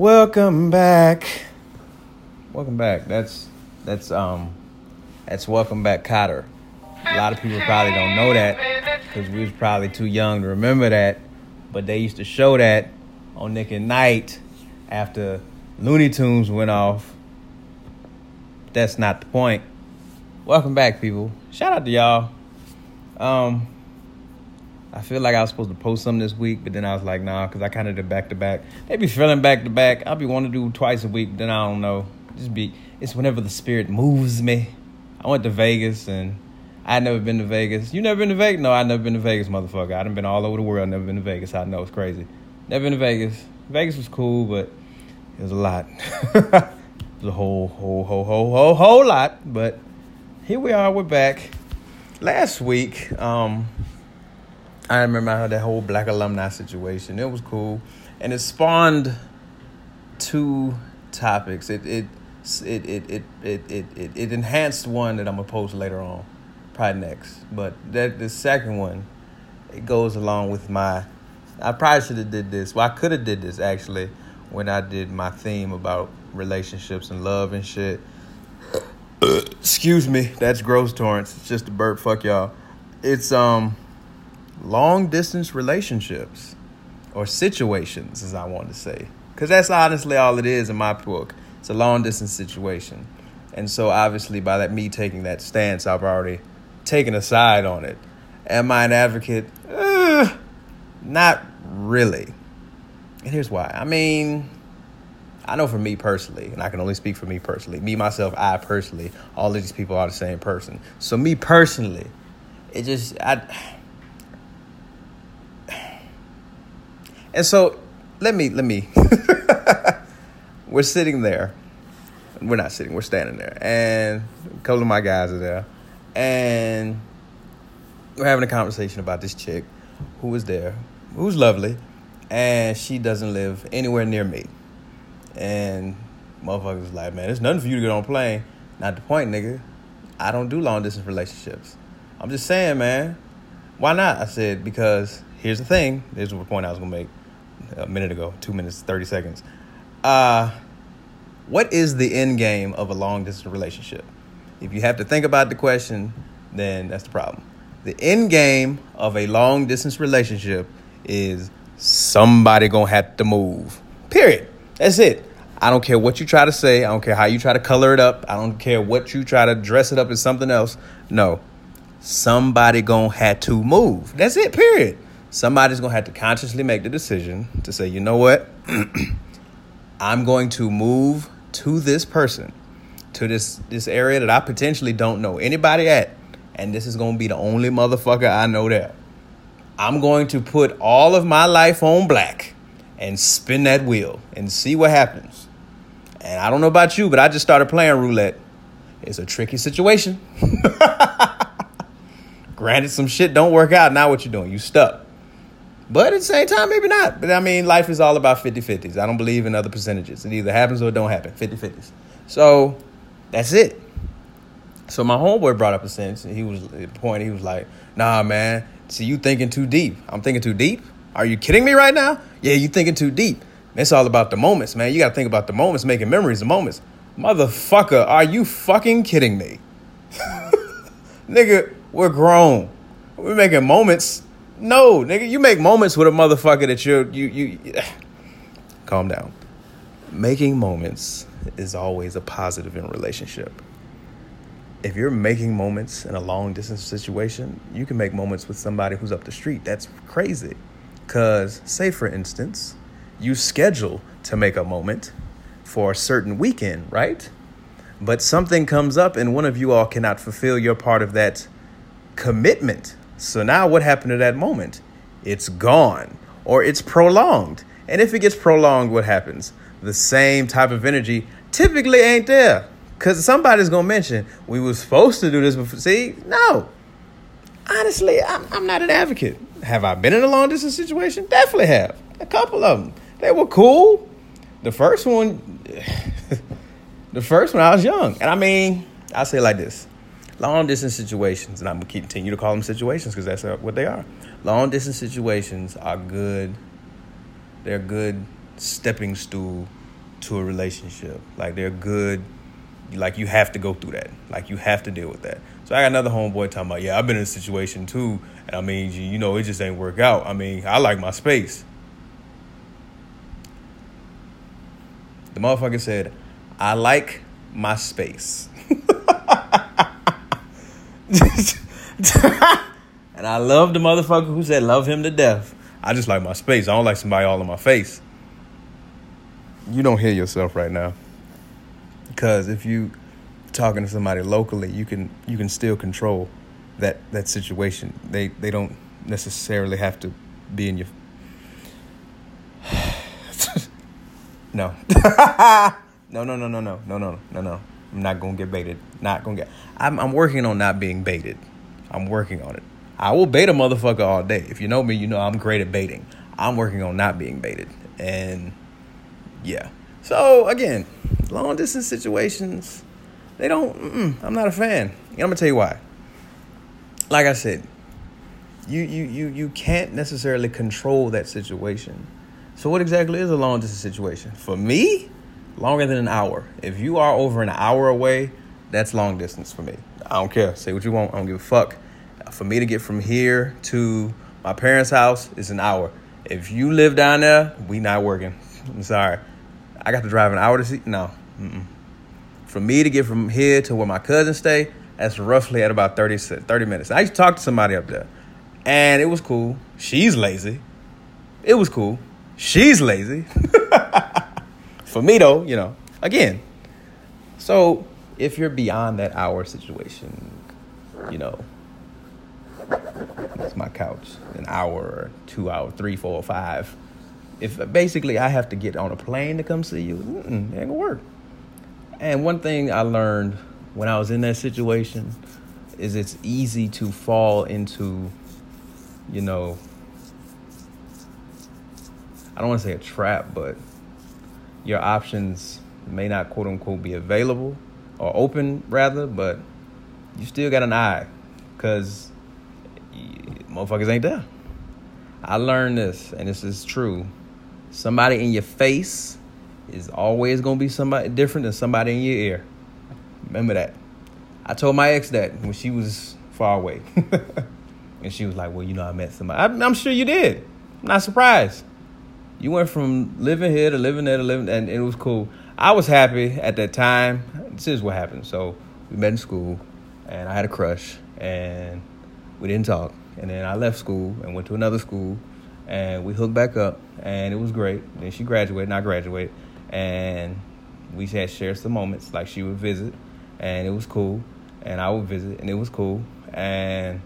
Welcome back. Welcome back. That's that's um that's welcome back Kotter. A lot of people probably don't know that because we was probably too young to remember that. But they used to show that on Nick at Nite after Looney Tunes went off. That's not the point. Welcome back, people. Shout out to y'all. Um, I feel like I was supposed to post something this week, but then I was like, nah, because I kind of did back to back. They be feeling back to back. I'll be wanting to do twice a week, then I don't know. Just be, it's whenever the spirit moves me. I went to Vegas and I never been to Vegas. You never been to Vegas? No, I never been to Vegas, motherfucker. I done been all over the world. Never been to Vegas. I know it's crazy. Never been to Vegas. Vegas was cool, but it was a lot. it was a whole, whole, whole, whole, whole, whole lot. But here we are. We're back. Last week, um, I remember that whole black alumni situation. It was cool, and it spawned two topics. It it it it it it it, it, it enhanced one that I'm gonna post later on, probably next. But that the second one, it goes along with my. I probably should have did this. Well, I could have did this actually when I did my theme about relationships and love and shit. Excuse me, that's gross Torrance. It's just a burp. Fuck y'all. It's um long distance relationships or situations, as I want to say, because that's honestly all it is in my book. It's a long distance situation, and so obviously by that me taking that stance, I've already taken a side on it. Am I an advocate? Uh, not really. And here's why. I mean, I know for me personally, and I can only speak for me personally, me, myself, I personally, all of these people are the same person. So, me personally, it just, I. And so, let me, let me. we're sitting there. We're not sitting, we're standing there. And a couple of my guys are there. And we're having a conversation about this chick who was there, who's lovely, and she doesn't live anywhere near me. And motherfuckers like, man, there's nothing for you to get on a plane. Not the point, nigga. I don't do long distance relationships. I'm just saying, man. Why not? I said, because here's the thing. Here's the point I was gonna make a minute ago, two minutes, 30 seconds. Uh, what is the end game of a long distance relationship? If you have to think about the question, then that's the problem. The end game of a long distance relationship is somebody gonna have to move. Period. That's it. I don't care what you try to say. I don't care how you try to color it up. I don't care what you try to dress it up as something else. No. Somebody gonna have to move. That's it, period. Somebody's gonna have to consciously make the decision to say, you know what? I'm going to move to this person, to this this area that I potentially don't know anybody at, and this is gonna be the only motherfucker I know there. I'm going to put all of my life on black and spin that wheel and see what happens. And I don't know about you, but I just started playing roulette. It's a tricky situation. Granted, some shit don't work out. Now what you're doing? You stuck. But at the same time, maybe not. But I mean, life is all about 50 50s. I don't believe in other percentages. It either happens or it don't happen 50 50s. So that's it. So my homeboy brought up a. And he was the point, he was like, nah, man, see, you thinking too deep. I'm thinking too deep? Are you kidding me right now? Yeah, you thinking too deep. It's all about the moments, man. You got to think about the moments, making memories of moments. Motherfucker, are you fucking kidding me? nigga, we're grown. We're making moments. No, nigga, you make moments with a motherfucker that you're you you. Calm down. Making moments is always a positive in a relationship. If you're making moments in a long distance situation, you can make moments with somebody who's up the street. That's crazy. Cause say for instance, you schedule to make a moment for a certain weekend, right? But something comes up and one of you all cannot fulfill your part of that commitment. So now what happened to that moment? It's gone or it's prolonged. And if it gets prolonged, what happens? The same type of energy typically ain't there. Cause somebody's gonna mention we were supposed to do this before. See, no. Honestly, I'm, I'm not an advocate. Have I been in a long distance situation? Definitely have. A couple of them. They were cool. The first one, the first one, I was young, and I mean, I say it like this: long distance situations, and I'm gonna continue to call them situations because that's uh, what they are. Long distance situations are good. They're good stepping stool to a relationship. Like they're good. Like you have to go through that. Like you have to deal with that. So I got another homeboy talking about, yeah, I've been in a situation too, and I mean, you know, it just ain't work out. I mean, I like my space. The motherfucker said, I like my space. and I love the motherfucker who said love him to death. I just like my space. I don't like somebody all in my face. You don't hear yourself right now. Because if you talking to somebody locally, you can you can still control that that situation. They they don't necessarily have to be in your No. no, no, no, no, no, no, no, no, no. I'm not gonna get baited. Not gonna get. I'm I'm working on not being baited. I'm working on it. I will bait a motherfucker all day. If you know me, you know I'm great at baiting. I'm working on not being baited. And yeah. So again, long distance situations, they don't. I'm not a fan. I'm gonna tell you why. Like I said, you you you you can't necessarily control that situation. So what exactly is a long distance situation? For me, longer than an hour. If you are over an hour away, that's long distance for me. I don't care. Say what you want. I don't give a fuck. For me to get from here to my parents' house is an hour. If you live down there, we not working. I'm sorry. I got to drive an hour to see. No. Mm-mm. For me to get from here to where my cousins stay, that's roughly at about 30, 30 minutes. I used to talk to somebody up there, and it was cool. She's lazy. It was cool. She's lazy. For me, though, you know, again. So if you're beyond that hour situation, you know, it's my couch, an hour, two hours, three, four, five. If basically I have to get on a plane to come see you, it ain't gonna work. And one thing I learned when I was in that situation is it's easy to fall into, you know, I don't want to say a trap, but your options may not quote unquote be available or open rather, but you still got an eye because motherfuckers ain't there. I learned this, and this is true. Somebody in your face is always gonna be somebody different than somebody in your ear. Remember that. I told my ex that when she was far away, and she was like, "Well, you know, I met somebody." I'm sure you did. I'm not surprised. You went from living here to living there to living, and it was cool. I was happy at that time. This is what happened. So we met in school, and I had a crush, and we didn't talk. And then I left school and went to another school, and we hooked back up, and it was great. Then she graduated, and I graduated, and we had shared some moments. Like she would visit, and it was cool, and I would visit, and it was cool. And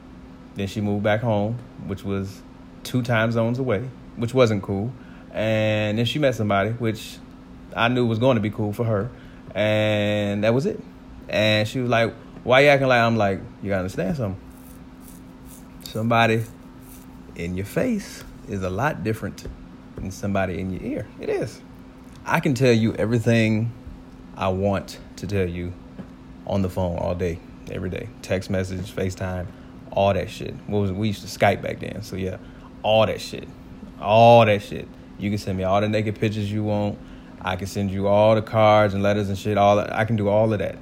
then she moved back home, which was two time zones away, which wasn't cool and then she met somebody, which I knew was going to be cool for her, and that was it. And she was like, "Why you acting like?" I'm like, "You gotta understand something. Somebody in your face is a lot different than somebody in your ear. It is. I can tell you everything I want to tell you on the phone all day, every day. Text message, FaceTime, all that shit. What was it? we used to Skype back then? So yeah, all that shit, all that shit. You can send me all the naked pictures you want. I can send you all the cards and letters and shit. All. I can do all of that.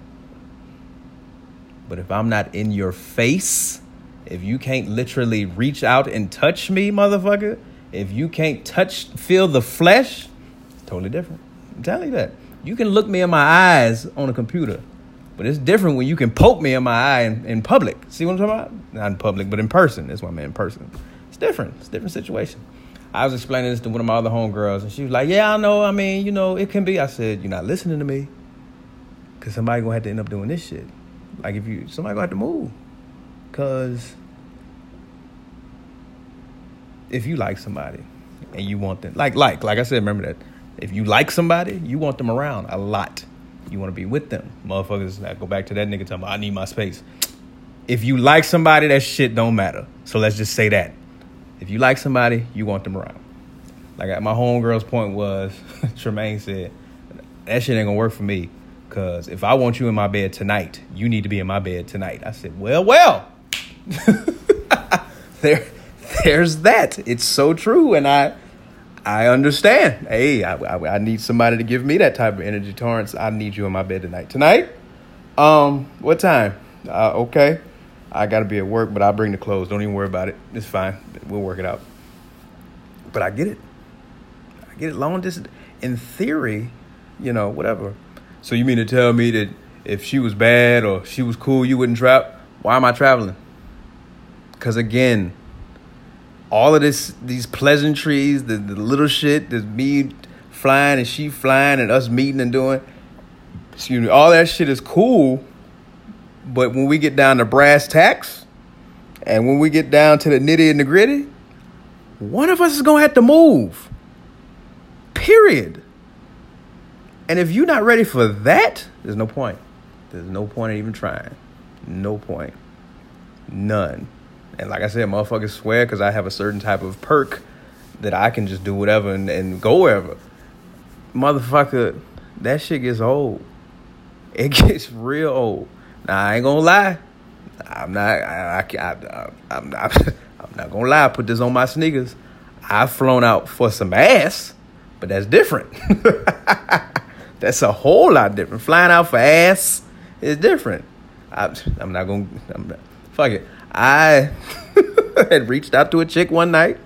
But if I'm not in your face, if you can't literally reach out and touch me, motherfucker, if you can't touch, feel the flesh, totally different. I'm telling you that. You can look me in my eyes on a computer, but it's different when you can poke me in my eye in, in public. See what I'm talking about? Not in public, but in person. That's what I mean in person. It's different. It's different situation. I was explaining this to one of my other homegirls, and she was like, "Yeah, I know. I mean, you know, it can be." I said, "You're not listening to me, cause somebody gonna have to end up doing this shit. Like, if you somebody gonna have to move, cause if you like somebody and you want them, like, like, like I said, remember that. If you like somebody, you want them around a lot. You want to be with them, motherfuckers. I go back to that nigga talking about I need my space. If you like somebody, that shit don't matter. So let's just say that. If you like somebody, you want them around. Like my homegirl's point was, Tremaine said, that shit ain't gonna work for me. Cause if I want you in my bed tonight, you need to be in my bed tonight. I said, well, well. there, there's that. It's so true. And I, I understand. Hey, I, I, I need somebody to give me that type of energy, Torrance. I need you in my bed tonight. Tonight? Um, what time? Uh, okay. I gotta be at work, but I'll bring the clothes. Don't even worry about it. It's fine. We'll work it out. But I get it. I get it. Long distance. In theory, you know, whatever. So you mean to tell me that if she was bad or she was cool, you wouldn't travel? Why am I traveling? Because again, all of this, these pleasantries, the, the little shit, the me flying and she flying and us meeting and doing, excuse me, all that shit is cool. But when we get down to brass tacks, and when we get down to the nitty and the gritty, one of us is gonna have to move. Period. And if you're not ready for that, there's no point. There's no point in even trying. No point. None. And like I said, motherfuckers swear because I have a certain type of perk that I can just do whatever and, and go wherever. Motherfucker, that shit gets old. It gets real old. I ain't gonna lie. I'm not. I, I, I, I'm not. I'm not gonna lie. I put this on my sneakers. I've flown out for some ass, but that's different. that's a whole lot different. Flying out for ass is different. I, am not gonna. I'm not, fuck it. I had reached out to a chick one night.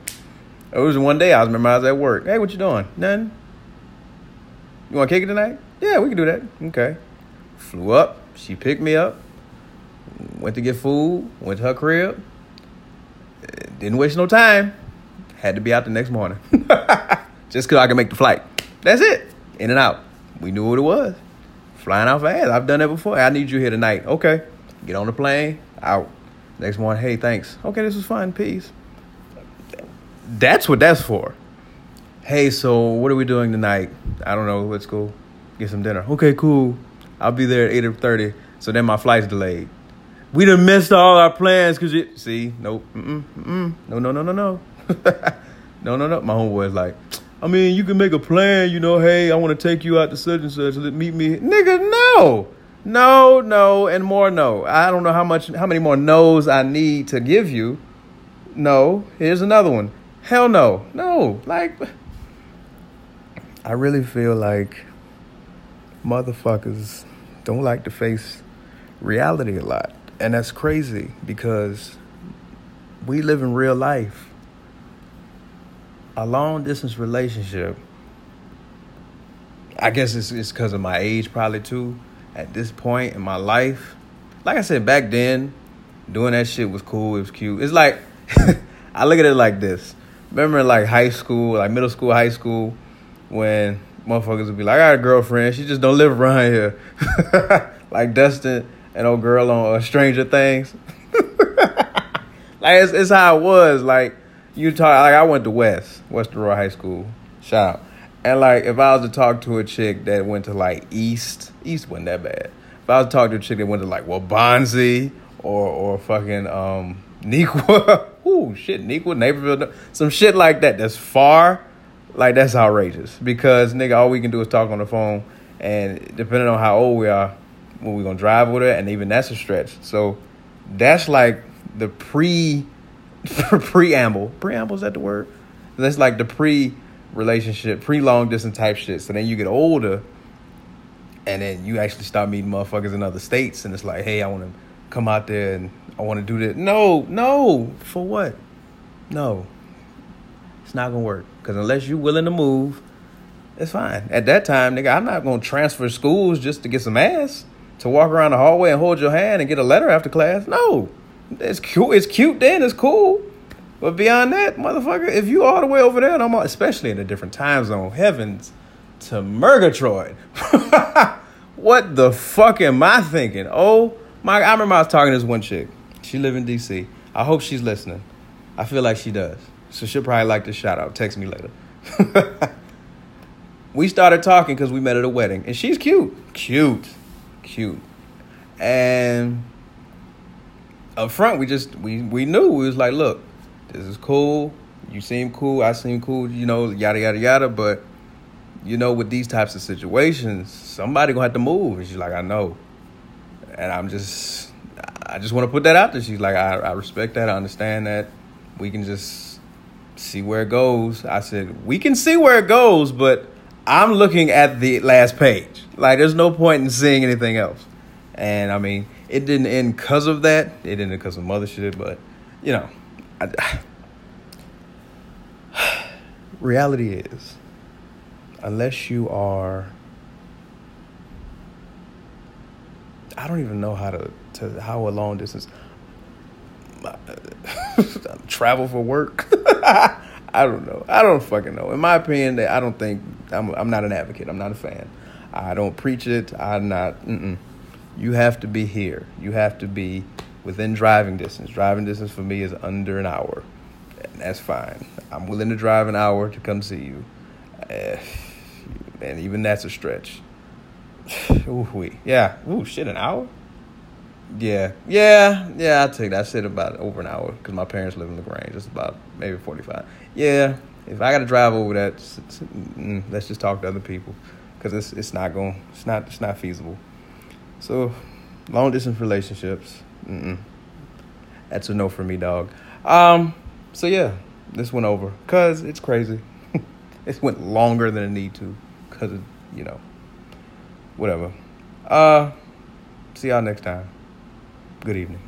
It was one day. I was remember I was at work. Hey, what you doing? Nothing. You want to kick it tonight? Yeah, we can do that. Okay. Flew up. She picked me up. Went to get food. Went to her crib. Didn't waste no time. Had to be out the next morning. Just because I could make the flight. That's it. In and out. We knew what it was. Flying out fast. I've done that before. I need you here tonight. Okay. Get on the plane. Out. Next morning, hey, thanks. Okay, this was fun. Peace. That's what that's for. Hey, so what are we doing tonight? I don't know. Let's go get some dinner. Okay, cool. I'll be there at eight thirty. So then my flight's delayed. We done missed all our plans because you see, nope, mm mm, no, no, no, no, no, no, no, no. My homeboy's like, I mean, you can make a plan, you know. Hey, I want to take you out to such and such. Let meet me, nigga. No, no, no, and more no. I don't know how much, how many more no's I need to give you. No, here's another one. Hell no, no. Like, I really feel like motherfuckers don't like to face reality a lot, and that's crazy because we live in real life. A long distance relationship. I guess it's it's because of my age, probably too at this point in my life, like I said back then, doing that shit was cool. It was cute. It's like I look at it like this. Remember, like high school, like middle school, high school, when motherfuckers would be like, "I got a girlfriend. She just don't live around here." like Dustin and old girl on uh, Stranger Things. like it's, it's how it was. Like you talk. Like I went to West West Aurora High School. Shout out. And like, if I was to talk to a chick that went to like East, East wasn't that bad. If I was to talk to a chick that went to like Waubonsie or or fucking um Neuqua, ooh shit, Neuqua, Naperville, some shit like that. That's far, like that's outrageous. Because nigga, all we can do is talk on the phone, and depending on how old we are, when we gonna drive with her, and even that's a stretch. So that's like the pre preamble. Preamble is that the word? That's like the pre relationship, pre long distance type shit. So then you get older, and then you actually start meeting motherfuckers in other states, and it's like, hey, I want to come out there and I want to do this. No, no, for what? No, it's not gonna work. Cause unless you're willing to move, it's fine. At that time, nigga, I'm not gonna transfer schools just to get some ass to walk around the hallway and hold your hand and get a letter after class. No, it's cute. It's cute then. It's cool. But beyond that, motherfucker, if you all the way over there, and I'm all, especially in a different time zone, heavens to Murgatroyd. what the fuck am I thinking? Oh my! I remember I was talking to this one chick. She live in D.C. I hope she's listening. I feel like she does. So she'll probably like this shout out. Text me later. we started talking because we met at a wedding, and she's cute, cute, cute, and up front we just we we knew we was like, look this is cool. You seem cool. I seem cool. You know, yada yada yada. But you know, with these types of situations, somebody gonna have to move. And she's like, I know, and I'm just, I just want to put that out there. She's like, I, I respect that. I understand that. We can just see where it goes. I said, we can see where it goes, but I'm looking at the last page. Like, there's no point in seeing anything else. And I mean, it didn't end because of that. It ended because of mother shit, but you know, I, reality is, unless you are, I don't even know how to, to how a long distance travel for work. I don't know. I don't fucking know. In my opinion, I don't think I'm. I'm not an advocate. I'm not a fan. I don't preach it. I'm not. Mm-mm. You have to be here. You have to be within driving distance. Driving distance for me is under an hour, and that's fine. I'm willing to drive an hour to come see you, uh, and even that's a stretch. Ooh, yeah. Ooh, shit, an hour. Yeah, yeah, yeah. I take that. I said about over an hour because my parents live in Lagrange. It's about maybe forty five. Yeah, if I got to drive over that, mm, let's just talk to other people because it's it's not going. It's not it's not feasible. So, long distance relationships. Mm-mm. That's a no for me, dog. Um. So yeah, this went over because it's crazy. it went longer than it need to because you know, whatever. Uh. See y'all next time. Good evening.